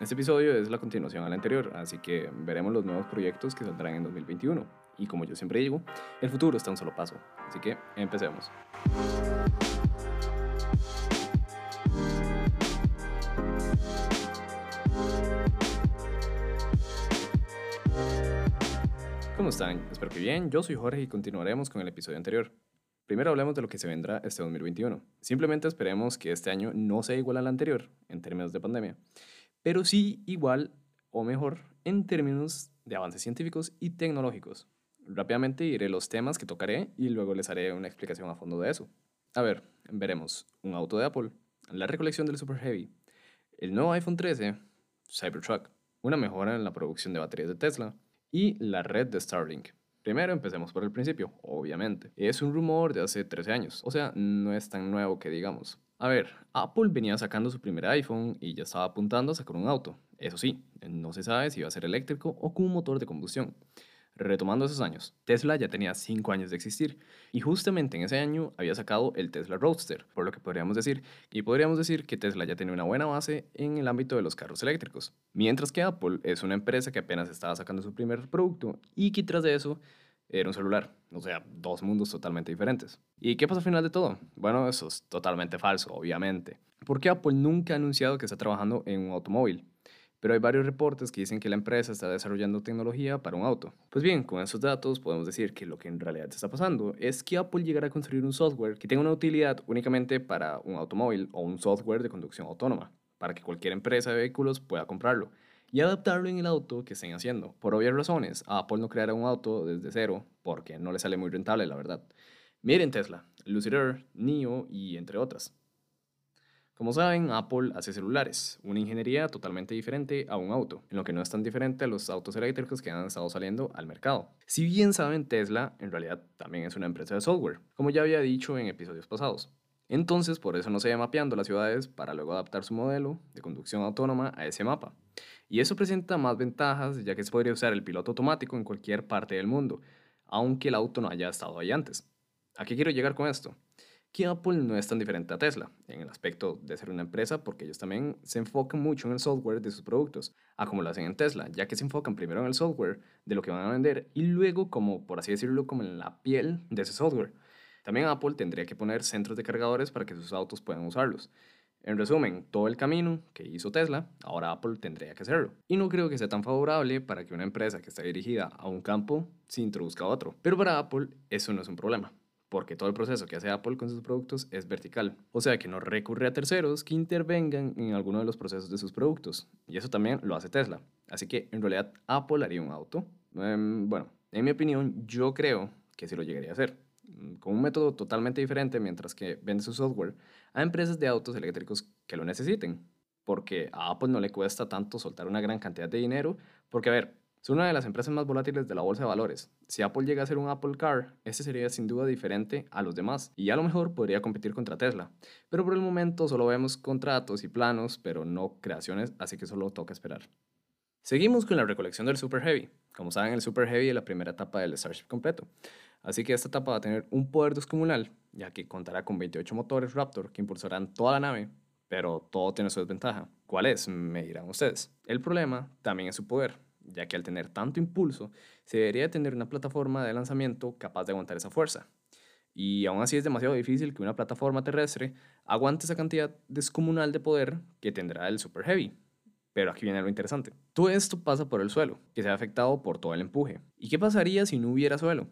Este episodio es la continuación al anterior, así que veremos los nuevos proyectos que saldrán en 2021. Y como yo siempre digo, el futuro está a un solo paso. Así que empecemos. ¿Cómo están? Espero que bien. Yo soy Jorge y continuaremos con el episodio anterior. Primero hablemos de lo que se vendrá este 2021. Simplemente esperemos que este año no sea igual al anterior en términos de pandemia pero sí igual o mejor en términos de avances científicos y tecnológicos. Rápidamente diré los temas que tocaré y luego les haré una explicación a fondo de eso. A ver, veremos un auto de Apple, la recolección del Super Heavy, el nuevo iPhone 13, Cybertruck, una mejora en la producción de baterías de Tesla y la red de Starlink. Primero empecemos por el principio, obviamente. Es un rumor de hace 13 años, o sea, no es tan nuevo que digamos. A ver, Apple venía sacando su primer iPhone y ya estaba apuntando a sacar un auto. Eso sí, no se sabe si iba a ser eléctrico o con un motor de combustión. Retomando esos años, Tesla ya tenía 5 años de existir y justamente en ese año había sacado el Tesla Roadster, por lo que podríamos decir, y podríamos decir que Tesla ya tenía una buena base en el ámbito de los carros eléctricos, mientras que Apple es una empresa que apenas estaba sacando su primer producto y que tras de eso era un celular. O sea, dos mundos totalmente diferentes. ¿Y qué pasa al final de todo? Bueno, eso es totalmente falso, obviamente. Porque Apple nunca ha anunciado que está trabajando en un automóvil. Pero hay varios reportes que dicen que la empresa está desarrollando tecnología para un auto. Pues bien, con esos datos podemos decir que lo que en realidad está pasando es que Apple llegará a construir un software que tenga una utilidad únicamente para un automóvil o un software de conducción autónoma, para que cualquier empresa de vehículos pueda comprarlo y adaptarlo en el auto que estén haciendo. Por obvias razones, Apple no creará un auto desde cero porque no le sale muy rentable, la verdad. Miren Tesla, Lucid Air, NIO y entre otras. Como saben, Apple hace celulares, una ingeniería totalmente diferente a un auto, en lo que no es tan diferente a los autos eléctricos que han estado saliendo al mercado. Si bien saben, Tesla en realidad también es una empresa de software, como ya había dicho en episodios pasados. Entonces, por eso no se va mapeando las ciudades para luego adaptar su modelo de conducción autónoma a ese mapa. Y eso presenta más ventajas, ya que se podría usar el piloto automático en cualquier parte del mundo, aunque el auto no haya estado ahí antes. ¿A qué quiero llegar con esto? Que Apple no es tan diferente a Tesla en el aspecto de ser una empresa porque ellos también se enfocan mucho en el software de sus productos, a como lo hacen en Tesla, ya que se enfocan primero en el software de lo que van a vender y luego como, por así decirlo, como en la piel de ese software. También Apple tendría que poner centros de cargadores para que sus autos puedan usarlos. En resumen, todo el camino que hizo Tesla, ahora Apple tendría que hacerlo. Y no creo que sea tan favorable para que una empresa que está dirigida a un campo se introduzca a otro. Pero para Apple eso no es un problema, porque todo el proceso que hace Apple con sus productos es vertical. O sea que no recurre a terceros que intervengan en alguno de los procesos de sus productos. Y eso también lo hace Tesla. Así que en realidad Apple haría un auto. Em, bueno, en mi opinión, yo creo que sí lo llegaría a hacer. Mm, con un método totalmente diferente mientras que vende su software a empresas de autos eléctricos que lo necesiten. Porque a Apple no le cuesta tanto soltar una gran cantidad de dinero, porque a ver, es una de las empresas más volátiles de la bolsa de valores. Si Apple llega a ser un Apple Car, este sería sin duda diferente a los demás y a lo mejor podría competir contra Tesla. Pero por el momento solo vemos contratos y planos, pero no creaciones, así que solo toca esperar. Seguimos con la recolección del Super Heavy. Como saben, el Super Heavy es la primera etapa del Starship completo. Así que esta etapa va a tener un poder descomunal, ya que contará con 28 motores Raptor que impulsarán toda la nave, pero todo tiene su desventaja. ¿Cuál es? Me dirán ustedes. El problema también es su poder, ya que al tener tanto impulso, se debería tener una plataforma de lanzamiento capaz de aguantar esa fuerza. Y aún así es demasiado difícil que una plataforma terrestre aguante esa cantidad descomunal de poder que tendrá el Super Heavy. Pero aquí viene lo interesante. Todo esto pasa por el suelo, que se ha afectado por todo el empuje. ¿Y qué pasaría si no hubiera suelo?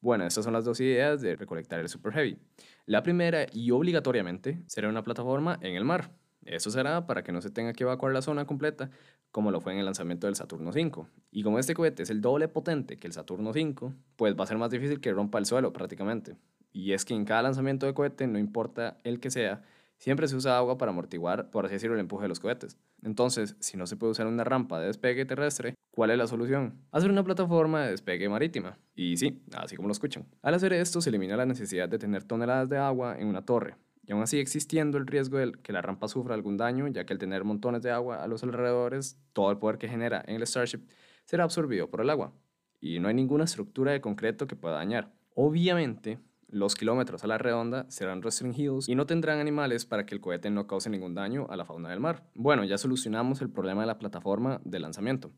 Bueno, estas son las dos ideas de recolectar el Super Heavy. La primera, y obligatoriamente, será una plataforma en el mar. Eso será para que no se tenga que evacuar la zona completa, como lo fue en el lanzamiento del Saturno 5. Y como este cohete es el doble potente que el Saturno 5, pues va a ser más difícil que rompa el suelo prácticamente. Y es que en cada lanzamiento de cohete, no importa el que sea, siempre se usa agua para amortiguar, por así decirlo, el empuje de los cohetes. Entonces, si no se puede usar una rampa de despegue terrestre, ¿cuál es la solución? Hacer una plataforma de despegue marítima. Y sí, así como lo escuchan. Al hacer esto, se elimina la necesidad de tener toneladas de agua en una torre. Y aún así existiendo el riesgo de que la rampa sufra algún daño, ya que al tener montones de agua a los alrededores, todo el poder que genera en el Starship será absorbido por el agua. Y no hay ninguna estructura de concreto que pueda dañar. Obviamente, los kilómetros a la redonda serán restringidos y no tendrán animales para que el cohete no cause ningún daño a la fauna del mar. Bueno, ya solucionamos el problema de la plataforma de lanzamiento,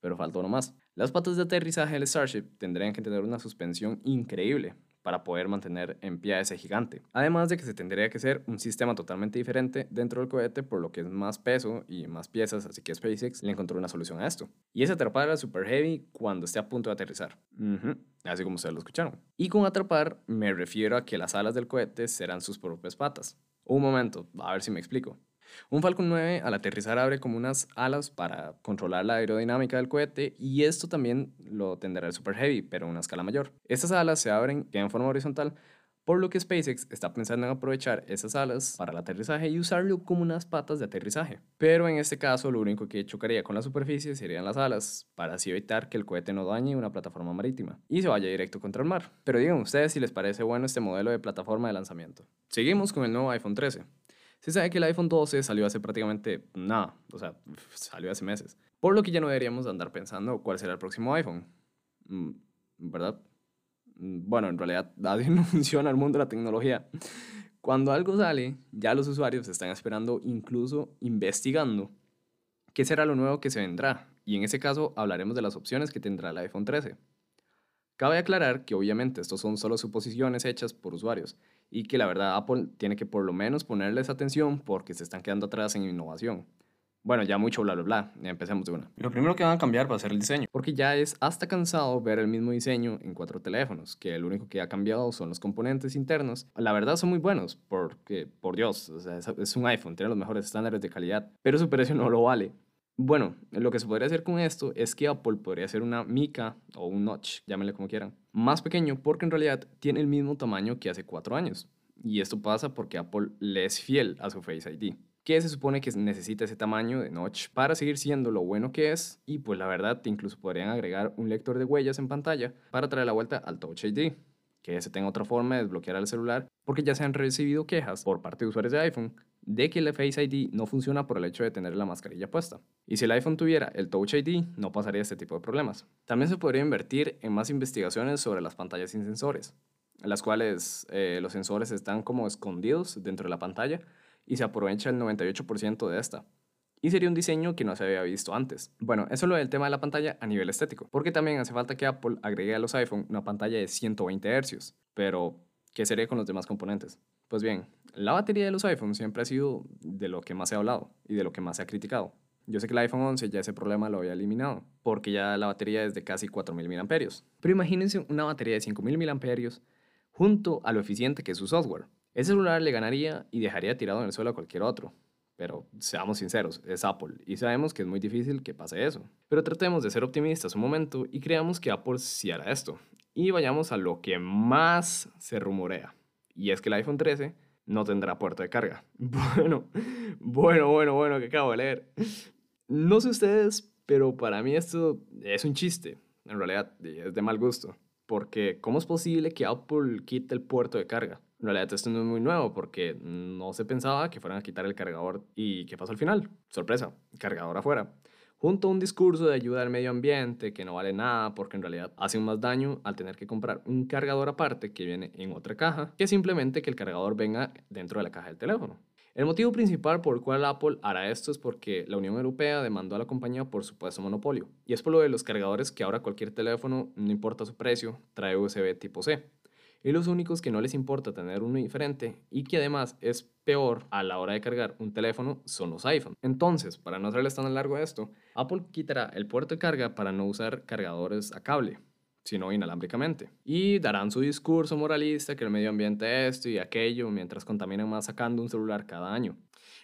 pero faltó uno más. Las patas de aterrizaje del Starship tendrían que tener una suspensión increíble, para poder mantener en pie a ese gigante. Además de que se tendría que ser un sistema totalmente diferente dentro del cohete, por lo que es más peso y más piezas, así que SpaceX le encontró una solución a esto. Y es atrapar al Super Heavy cuando esté a punto de aterrizar. Así como ustedes lo escucharon. Y con atrapar me refiero a que las alas del cohete serán sus propias patas. Un momento, a ver si me explico. Un Falcon 9 al aterrizar abre como unas alas para controlar la aerodinámica del cohete y esto también lo tendrá el Super Heavy, pero a una escala mayor. Estas alas se abren en forma horizontal, por lo que SpaceX está pensando en aprovechar esas alas para el aterrizaje y usarlo como unas patas de aterrizaje. Pero en este caso lo único que chocaría con la superficie serían las alas, para así evitar que el cohete no dañe una plataforma marítima y se vaya directo contra el mar. Pero digan ustedes si les parece bueno este modelo de plataforma de lanzamiento. Seguimos con el nuevo iPhone 13. Se sabe que el iPhone 12 salió hace prácticamente nada, o sea, salió hace meses. Por lo que ya no deberíamos andar pensando cuál será el próximo iPhone. Mm, ¿Verdad? Mm, bueno, en realidad nadie no funciona el mundo de la tecnología. Cuando algo sale, ya los usuarios están esperando, incluso investigando, qué será lo nuevo que se vendrá. Y en ese caso hablaremos de las opciones que tendrá el iPhone 13. Cabe aclarar que obviamente estos son solo suposiciones hechas por usuarios y que la verdad Apple tiene que por lo menos ponerles atención porque se están quedando atrás en innovación. Bueno, ya mucho bla bla bla, empecemos de una. Lo primero que van a cambiar va a ser el diseño, porque ya es hasta cansado ver el mismo diseño en cuatro teléfonos, que el único que ha cambiado son los componentes internos. La verdad son muy buenos, porque, por Dios, es un iPhone, tiene los mejores estándares de calidad, pero su precio no lo vale. Bueno, lo que se podría hacer con esto es que Apple podría hacer una mica o un notch, llámenle como quieran, más pequeño porque en realidad tiene el mismo tamaño que hace cuatro años. Y esto pasa porque Apple le es fiel a su Face ID, que se supone que necesita ese tamaño de notch para seguir siendo lo bueno que es. Y pues la verdad, incluso podrían agregar un lector de huellas en pantalla para traer la vuelta al Touch ID que ese tenga otra forma de desbloquear el celular, porque ya se han recibido quejas por parte de usuarios de iPhone de que el Face ID no funciona por el hecho de tener la mascarilla puesta. Y si el iPhone tuviera el Touch ID, no pasaría este tipo de problemas. También se podría invertir en más investigaciones sobre las pantallas sin sensores, en las cuales eh, los sensores están como escondidos dentro de la pantalla y se aprovecha el 98% de esta y sería un diseño que no se había visto antes. Bueno, eso es lo del tema de la pantalla a nivel estético, porque también hace falta que Apple agregue a los iPhone una pantalla de 120 Hz, pero ¿qué sería con los demás componentes? Pues bien, la batería de los iPhone siempre ha sido de lo que más se ha hablado y de lo que más se ha criticado. Yo sé que el iPhone 11 ya ese problema lo había eliminado, porque ya la batería es de casi 4.000 mAh. Pero imagínense una batería de 5.000 mAh junto a lo eficiente que es su software. Ese celular le ganaría y dejaría tirado en el suelo a cualquier otro. Pero seamos sinceros, es Apple y sabemos que es muy difícil que pase eso. Pero tratemos de ser optimistas un momento y creamos que Apple sí hará esto. Y vayamos a lo que más se rumorea. Y es que el iPhone 13 no tendrá puerto de carga. Bueno, bueno, bueno, bueno, que acabo de leer. No sé ustedes, pero para mí esto es un chiste. En realidad es de mal gusto. Porque ¿cómo es posible que Apple quite el puerto de carga? En realidad esto no es muy nuevo porque no se pensaba que fueran a quitar el cargador y ¿qué pasó al final? Sorpresa, cargador afuera. Junto a un discurso de ayuda al medio ambiente que no vale nada porque en realidad hace más daño al tener que comprar un cargador aparte que viene en otra caja que simplemente que el cargador venga dentro de la caja del teléfono. El motivo principal por el cual Apple hará esto es porque la Unión Europea demandó a la compañía por supuesto monopolio. Y es por lo de los cargadores que ahora cualquier teléfono, no importa su precio, trae USB tipo C y los únicos que no les importa tener uno diferente y que además es peor a la hora de cargar un teléfono son los iPhone. Entonces, para no hacerles tan largo esto, Apple quitará el puerto de carga para no usar cargadores a cable sino inalámbricamente. Y darán su discurso moralista que el medio ambiente es esto y aquello mientras contaminan más sacando un celular cada año.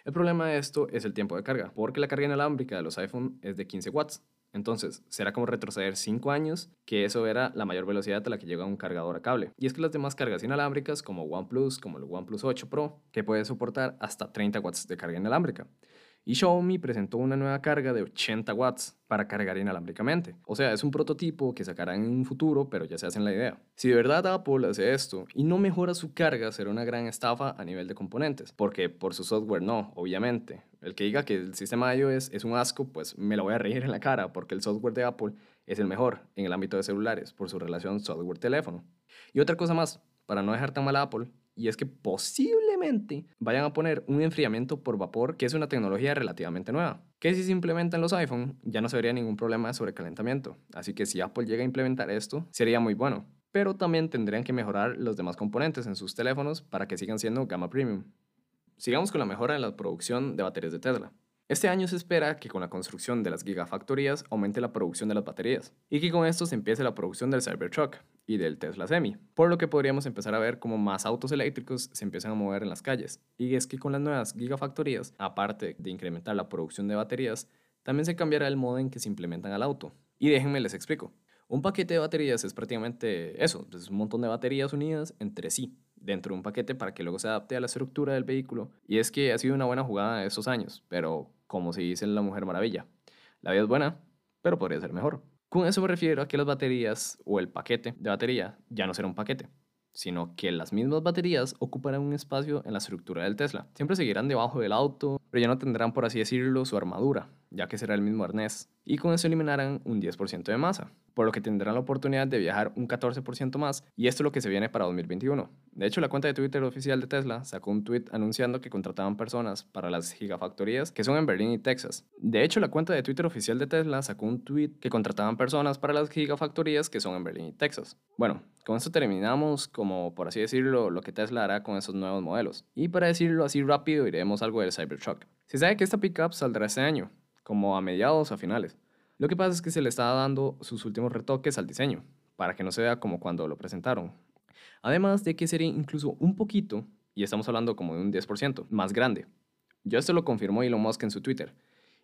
El problema de esto es el tiempo de carga, porque la carga inalámbrica de los iPhone es de 15 watts, entonces, será como retroceder 5 años, que eso era la mayor velocidad a la que llega un cargador a cable. Y es que las demás cargas inalámbricas, como OnePlus, como el OnePlus 8 Pro, que puede soportar hasta 30 watts de carga inalámbrica y Xiaomi presentó una nueva carga de 80 watts para cargar inalámbricamente. O sea, es un prototipo que sacarán en un futuro, pero ya se hacen la idea. Si de verdad Apple hace esto y no mejora su carga, será una gran estafa a nivel de componentes, porque por su software no, obviamente. El que diga que el sistema iOS es un asco, pues me lo voy a reír en la cara, porque el software de Apple es el mejor en el ámbito de celulares por su relación software-teléfono. Y otra cosa más, para no dejar tan mal a Apple, y es que posiblemente vayan a poner un enfriamiento por vapor, que es una tecnología relativamente nueva, que si se implementa en los iPhone ya no se vería ningún problema de sobrecalentamiento. Así que si Apple llega a implementar esto, sería muy bueno. Pero también tendrían que mejorar los demás componentes en sus teléfonos para que sigan siendo gama premium. Sigamos con la mejora en la producción de baterías de Tesla. Este año se espera que con la construcción de las gigafactorías aumente la producción de las baterías y que con esto se empiece la producción del Cybertruck y del Tesla Semi, por lo que podríamos empezar a ver cómo más autos eléctricos se empiezan a mover en las calles. Y es que con las nuevas gigafactorías, aparte de incrementar la producción de baterías, también se cambiará el modo en que se implementan al auto. Y déjenme les explico. Un paquete de baterías es prácticamente eso, es un montón de baterías unidas entre sí dentro de un paquete para que luego se adapte a la estructura del vehículo. Y es que ha sido una buena jugada estos años, pero como se dice en La Mujer Maravilla, la vida es buena, pero podría ser mejor. Con eso me refiero a que las baterías o el paquete de batería ya no será un paquete, sino que las mismas baterías ocuparán un espacio en la estructura del Tesla. Siempre seguirán debajo del auto, pero ya no tendrán, por así decirlo, su armadura, ya que será el mismo arnés, y con eso eliminarán un 10% de masa, por lo que tendrán la oportunidad de viajar un 14% más, y esto es lo que se viene para 2021. De hecho, la cuenta de Twitter oficial de Tesla sacó un tweet anunciando que contrataban personas para las gigafactorías que son en Berlín y Texas. De hecho, la cuenta de Twitter oficial de Tesla sacó un tweet que contrataban personas para las gigafactorías que son en Berlín y Texas. Bueno, con esto terminamos, como por así decirlo, lo que Tesla hará con esos nuevos modelos. Y para decirlo así rápido, iremos algo del Cybertruck. Se sabe que esta pickup saldrá este año, como a mediados o a finales. Lo que pasa es que se le está dando sus últimos retoques al diseño, para que no se vea como cuando lo presentaron. Además de que sería incluso un poquito, y estamos hablando como de un 10%, más grande. Yo esto lo confirmó Elon Musk en su Twitter.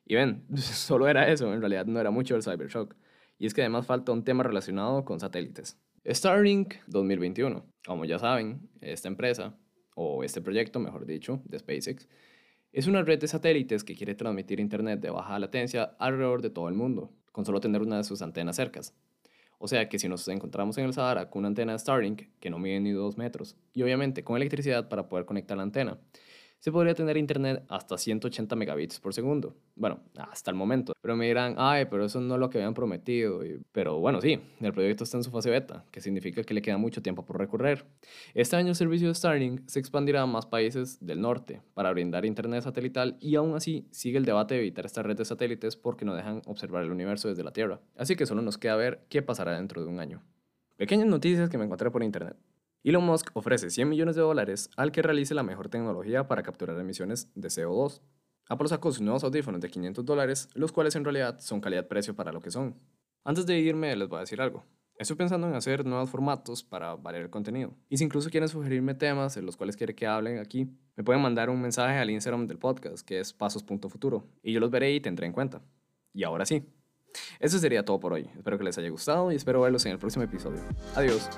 Y ven, solo era eso, en realidad no era mucho el Cybershock. Y es que además falta un tema relacionado con satélites. Starlink 2021. Como ya saben, esta empresa, o este proyecto, mejor dicho, de SpaceX, es una red de satélites que quiere transmitir internet de baja latencia alrededor de todo el mundo, con solo tener una de sus antenas cercas. O sea que si nos encontramos en el Sahara con una antena Starlink que no mide ni 2 metros, y obviamente con electricidad para poder conectar la antena, se podría tener internet hasta 180 megabits por segundo. Bueno, hasta el momento. Pero me dirán, ay, pero eso no es lo que habían prometido. Pero bueno, sí, el proyecto está en su fase beta, que significa que le queda mucho tiempo por recorrer. Este año el servicio de Starlink se expandirá a más países del norte para brindar internet satelital y aún así sigue el debate de evitar esta red de satélites porque no dejan observar el universo desde la Tierra. Así que solo nos queda ver qué pasará dentro de un año. Pequeñas noticias que me encontré por internet. Elon Musk ofrece 100 millones de dólares al que realice la mejor tecnología para capturar emisiones de CO2. Apple sacó sus nuevos audífonos de 500 dólares, los cuales en realidad son calidad-precio para lo que son. Antes de irme les voy a decir algo. Estoy pensando en hacer nuevos formatos para variar el contenido. Y si incluso quieren sugerirme temas en los cuales quieren que hablen aquí, me pueden mandar un mensaje al Instagram del podcast, que es pasos.futuro, y yo los veré y tendré en cuenta. Y ahora sí. Eso sería todo por hoy. Espero que les haya gustado y espero verlos en el próximo episodio. Adiós.